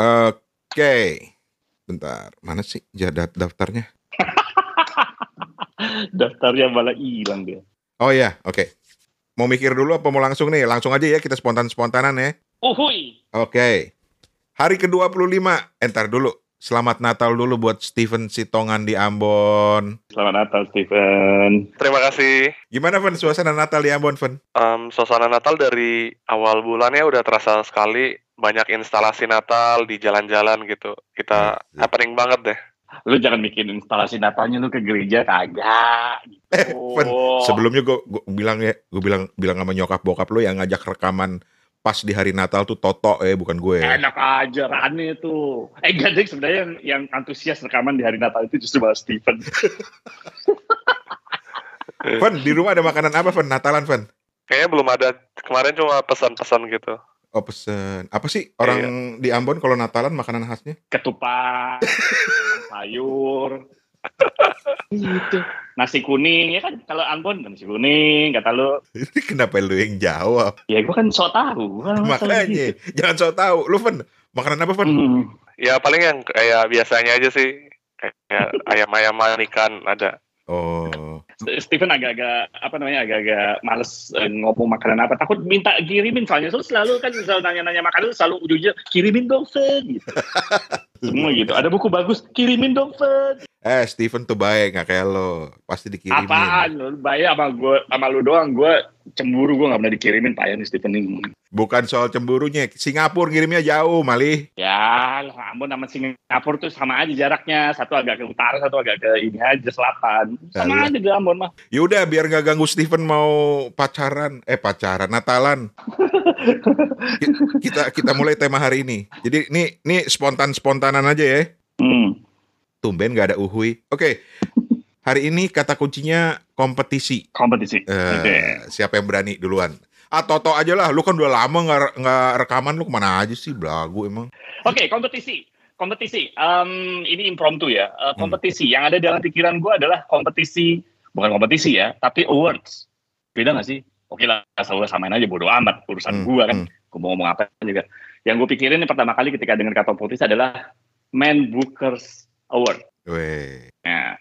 Oke. Bentar, mana sih jadat daftarnya? Daftarnya malah hilang dia. Oh iya, oke. Mau mikir dulu apa mau langsung nih? Langsung aja ya kita spontan-spontanan ya. Uhuy. Oke. Hari ke-25, entar dulu. Selamat Natal dulu buat Steven Sitongan di Ambon. Selamat Natal, Steven. Terima kasih. Gimana, Fen? Suasana Natal di Ambon, Fen? Um, suasana Natal dari awal bulannya udah terasa sekali banyak instalasi Natal di jalan-jalan gitu. Kita Hmm. happening banget deh. Lu jangan bikin instalasi Natalnya lu ke gereja kagak. Gitu. Eh, Fen, sebelumnya gue bilang ya, gue bilang bilang sama nyokap bokap lu yang ngajak rekaman pas di hari Natal tuh Toto eh bukan gue. Enak aja Rani tuh. Eh enggak deh sebenarnya yang, yang antusias rekaman di hari Natal itu justru malah Steven. Fen, di rumah ada makanan apa, Fen? Natalan, Fen? Kayaknya belum ada. Kemarin cuma pesan-pesan gitu. Oh, pesen. Apa sih orang di Ambon kalau Natalan makanan khasnya? Ketupat, sayur. Gitu. Nasi kuning ya kan kalau Ambon nasi kuning kata lu Ini kenapa lu yang jawab? ya gua kan sok tahu Gua masalah Makanya, gitu. jangan so tau. Lu, Fen, makanan apa, Fen? Hmm. Ya paling yang kayak biasanya aja sih. Kayak ayam-ayaman ikan ada. Oh, Steven agak-agak apa namanya agak-agak males eh, ngomong makanan apa takut minta kirimin soalnya so, selalu kan selalu nanya-nanya makanan selalu ujungnya kirimin dong Fen gitu semua gitu ada buku bagus kirimin dong Fen eh Steven tuh baik nggak kayak lo, pasti dikirimin. apaan lu bayar sama gue sama lu doang gue cemburu gue nggak pernah dikirimin payah nih Steven ini Bukan soal cemburunya, Singapura ngirimnya jauh, Malih. ya lah ampun sama Singapura tuh sama aja jaraknya satu agak ke utara satu agak ke ini aja selatan sama Alah. aja di Ambon mah Yaudah, biar nggak ganggu Steven mau pacaran, eh pacaran, Natalan. Ki- kita kita mulai tema hari ini. Jadi ini ini spontan spontanan aja ya. hmm. Tumben nggak ada uhui. Oke, hari ini kata kuncinya kompetisi. kompetisi Eh, Oke. Siapa yang berani duluan? Ah Toto aja lah, lu kan udah lama nggak nggak rekaman, lu ke mana aja sih, belagu emang. Oke, kompetisi. Kompetisi. Em, ini impromptu ya. Hmm. Eh, kompetisi. Yang ada dalam pikiran gue adalah kompetisi, bukan kompetisi ya, tapi awards. Beda gak sih? Oke lah, selalu samain aja bodo amat. Hmm, Urusan gue kan. hmm. Gue mau ngomong apa juga. Yang gue pikirin pertama kali ketika dengar kata kompetisi adalah Man Booker's Award. Weh. Nah,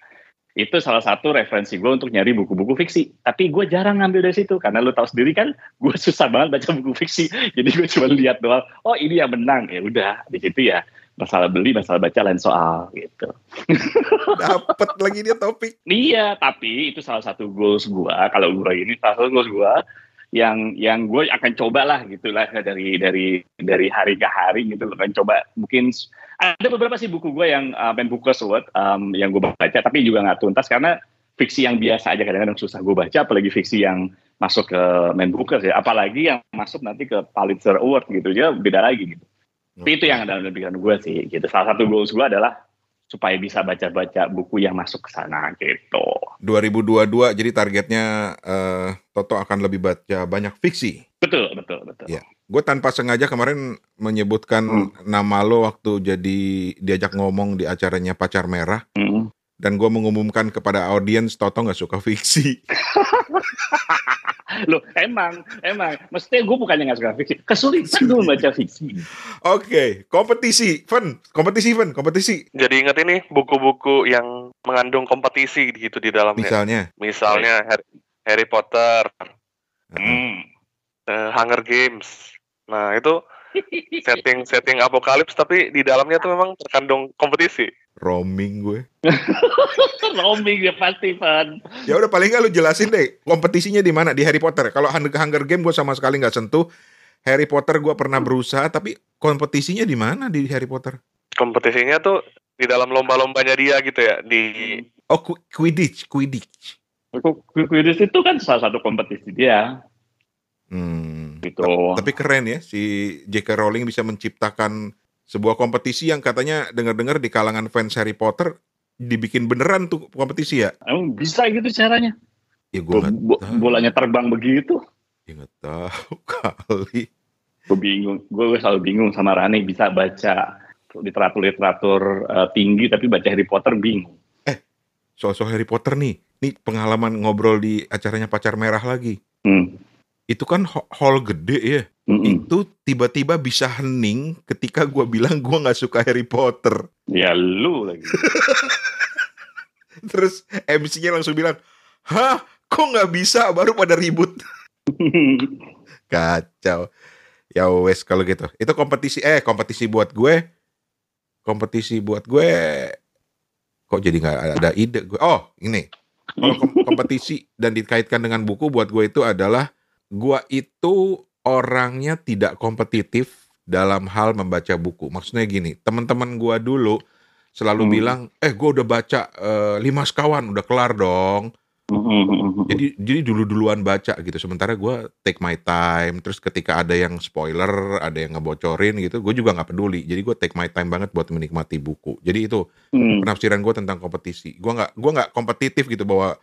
itu salah satu referensi gue untuk nyari buku-buku fiksi. Tapi gue jarang ngambil dari situ karena lu tahu sendiri kan, gue susah banget baca buku fiksi. Jadi gue cuma lihat doang. Oh ini yang menang ya udah di situ ya masalah beli, masalah baca lain soal gitu. Dapet lagi dia topik. Iya, tapi itu salah satu goals gue. Kalau gue ini salah satu goals gue yang yang gue akan coba lah gitulah dari dari dari hari ke hari gitu akan coba. Mungkin ada beberapa sih buku gue yang uh, buku Award um, yang gue baca tapi juga nggak tuntas karena fiksi yang biasa aja kadang-kadang susah gue baca apalagi fiksi yang masuk ke main Bookers ya. Apalagi yang masuk nanti ke Pulitzer Award gitu. Dia beda lagi gitu. Tapi itu yang ada dalam pikiran gue sih gitu. Salah satu goals gue adalah supaya bisa baca-baca buku yang masuk ke sana gitu 2022 jadi targetnya eh, Toto akan lebih baca banyak fiksi. betul betul betul Iya. Gue tanpa sengaja kemarin menyebutkan Hmm. nama lo waktu jadi diajak ngomong di acaranya Pacar Merah Mm. dan gue mengumumkan kepada audiens Toto nggak suka fiksi. Loh, emang, emang. Mestinya gue bukannya nggak suka fiksi. Kesulitan gue baca fiksi. Oke, kompetisi, Fen, kompetisi, Fen, kompetisi. Jadi ingat ini buku-buku yang mengandung kompetisi gitu di dalamnya. Misalnya, Misalnya Harry, Harry Potter, Hmm. eh, Hunger Games. Nah itu setting-setting apokalips tapi di dalamnya tuh memang terkandung kompetisi. Roaming gue. Roaming ya pasti, Pan. Ya udah paling nggak lu jelasin deh kompetisinya di mana di Harry Potter. Kalau Hunger Game gue sama sekali nggak sentuh. Harry Potter gue pernah berusaha, tapi kompetisinya di mana di Harry Potter? Kompetisinya tuh di dalam lomba-lombanya dia gitu ya di Oh, Qu- Quidditch, Quidditch. Quidditch itu kan salah satu kompetisi dia. Hmm. Gitu. Tapi keren ya si J.K. Rowling bisa menciptakan sebuah kompetisi yang katanya dengar-dengar di kalangan fans Harry Potter dibikin beneran tuh kompetisi ya? Emang bisa gitu caranya? Ya gue Bo- bolanya terbang begitu. ya nggak tahu kali. Gue bingung. Gue selalu bingung sama Rani bisa baca literatur-literatur eh, tinggi tapi baca Harry Potter bingung. Soal-soal Harry Potter nih, nih pengalaman ngobrol di acaranya Pacar Merah lagi. Hmm. Itu kan hall gede ya. Mm-mm. itu tiba-tiba bisa hening ketika gua bilang gua nggak suka Harry Potter. Ya lu lagi. Terus MC-nya langsung bilang, hah kok nggak bisa baru pada ribut. Kacau. Ya wes kalau gitu. Itu kompetisi eh kompetisi buat gue. Kompetisi buat gue kok jadi nggak ada ide gue. Oh, ini. Kalau kom- kompetisi dan dikaitkan dengan buku buat gue itu adalah gue itu orangnya tidak kompetitif dalam hal membaca buku. Maksudnya gini, teman-teman gue dulu selalu Hmm. bilang, "Eh, gue udah baca eh, lima sekawan, udah kelar dong." Jadi jadi dulu-duluan baca gitu. Sementara gue take my time. Terus ketika ada yang spoiler, ada yang ngebocorin gitu, gue juga nggak peduli. Jadi gue take my time banget buat menikmati buku. Jadi itu Mm. penafsiran gue tentang kompetisi. Gue nggak gue nggak kompetitif gitu bahwa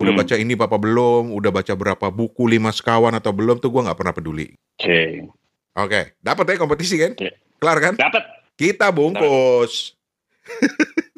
udah Hmm. baca ini apa belum, udah baca berapa buku lima sekawan atau belum tuh gue nggak pernah peduli. Oke. Oke, dapat ya kompetisi kan? Oke. Kelar kan? Dapat. Kita bungkus.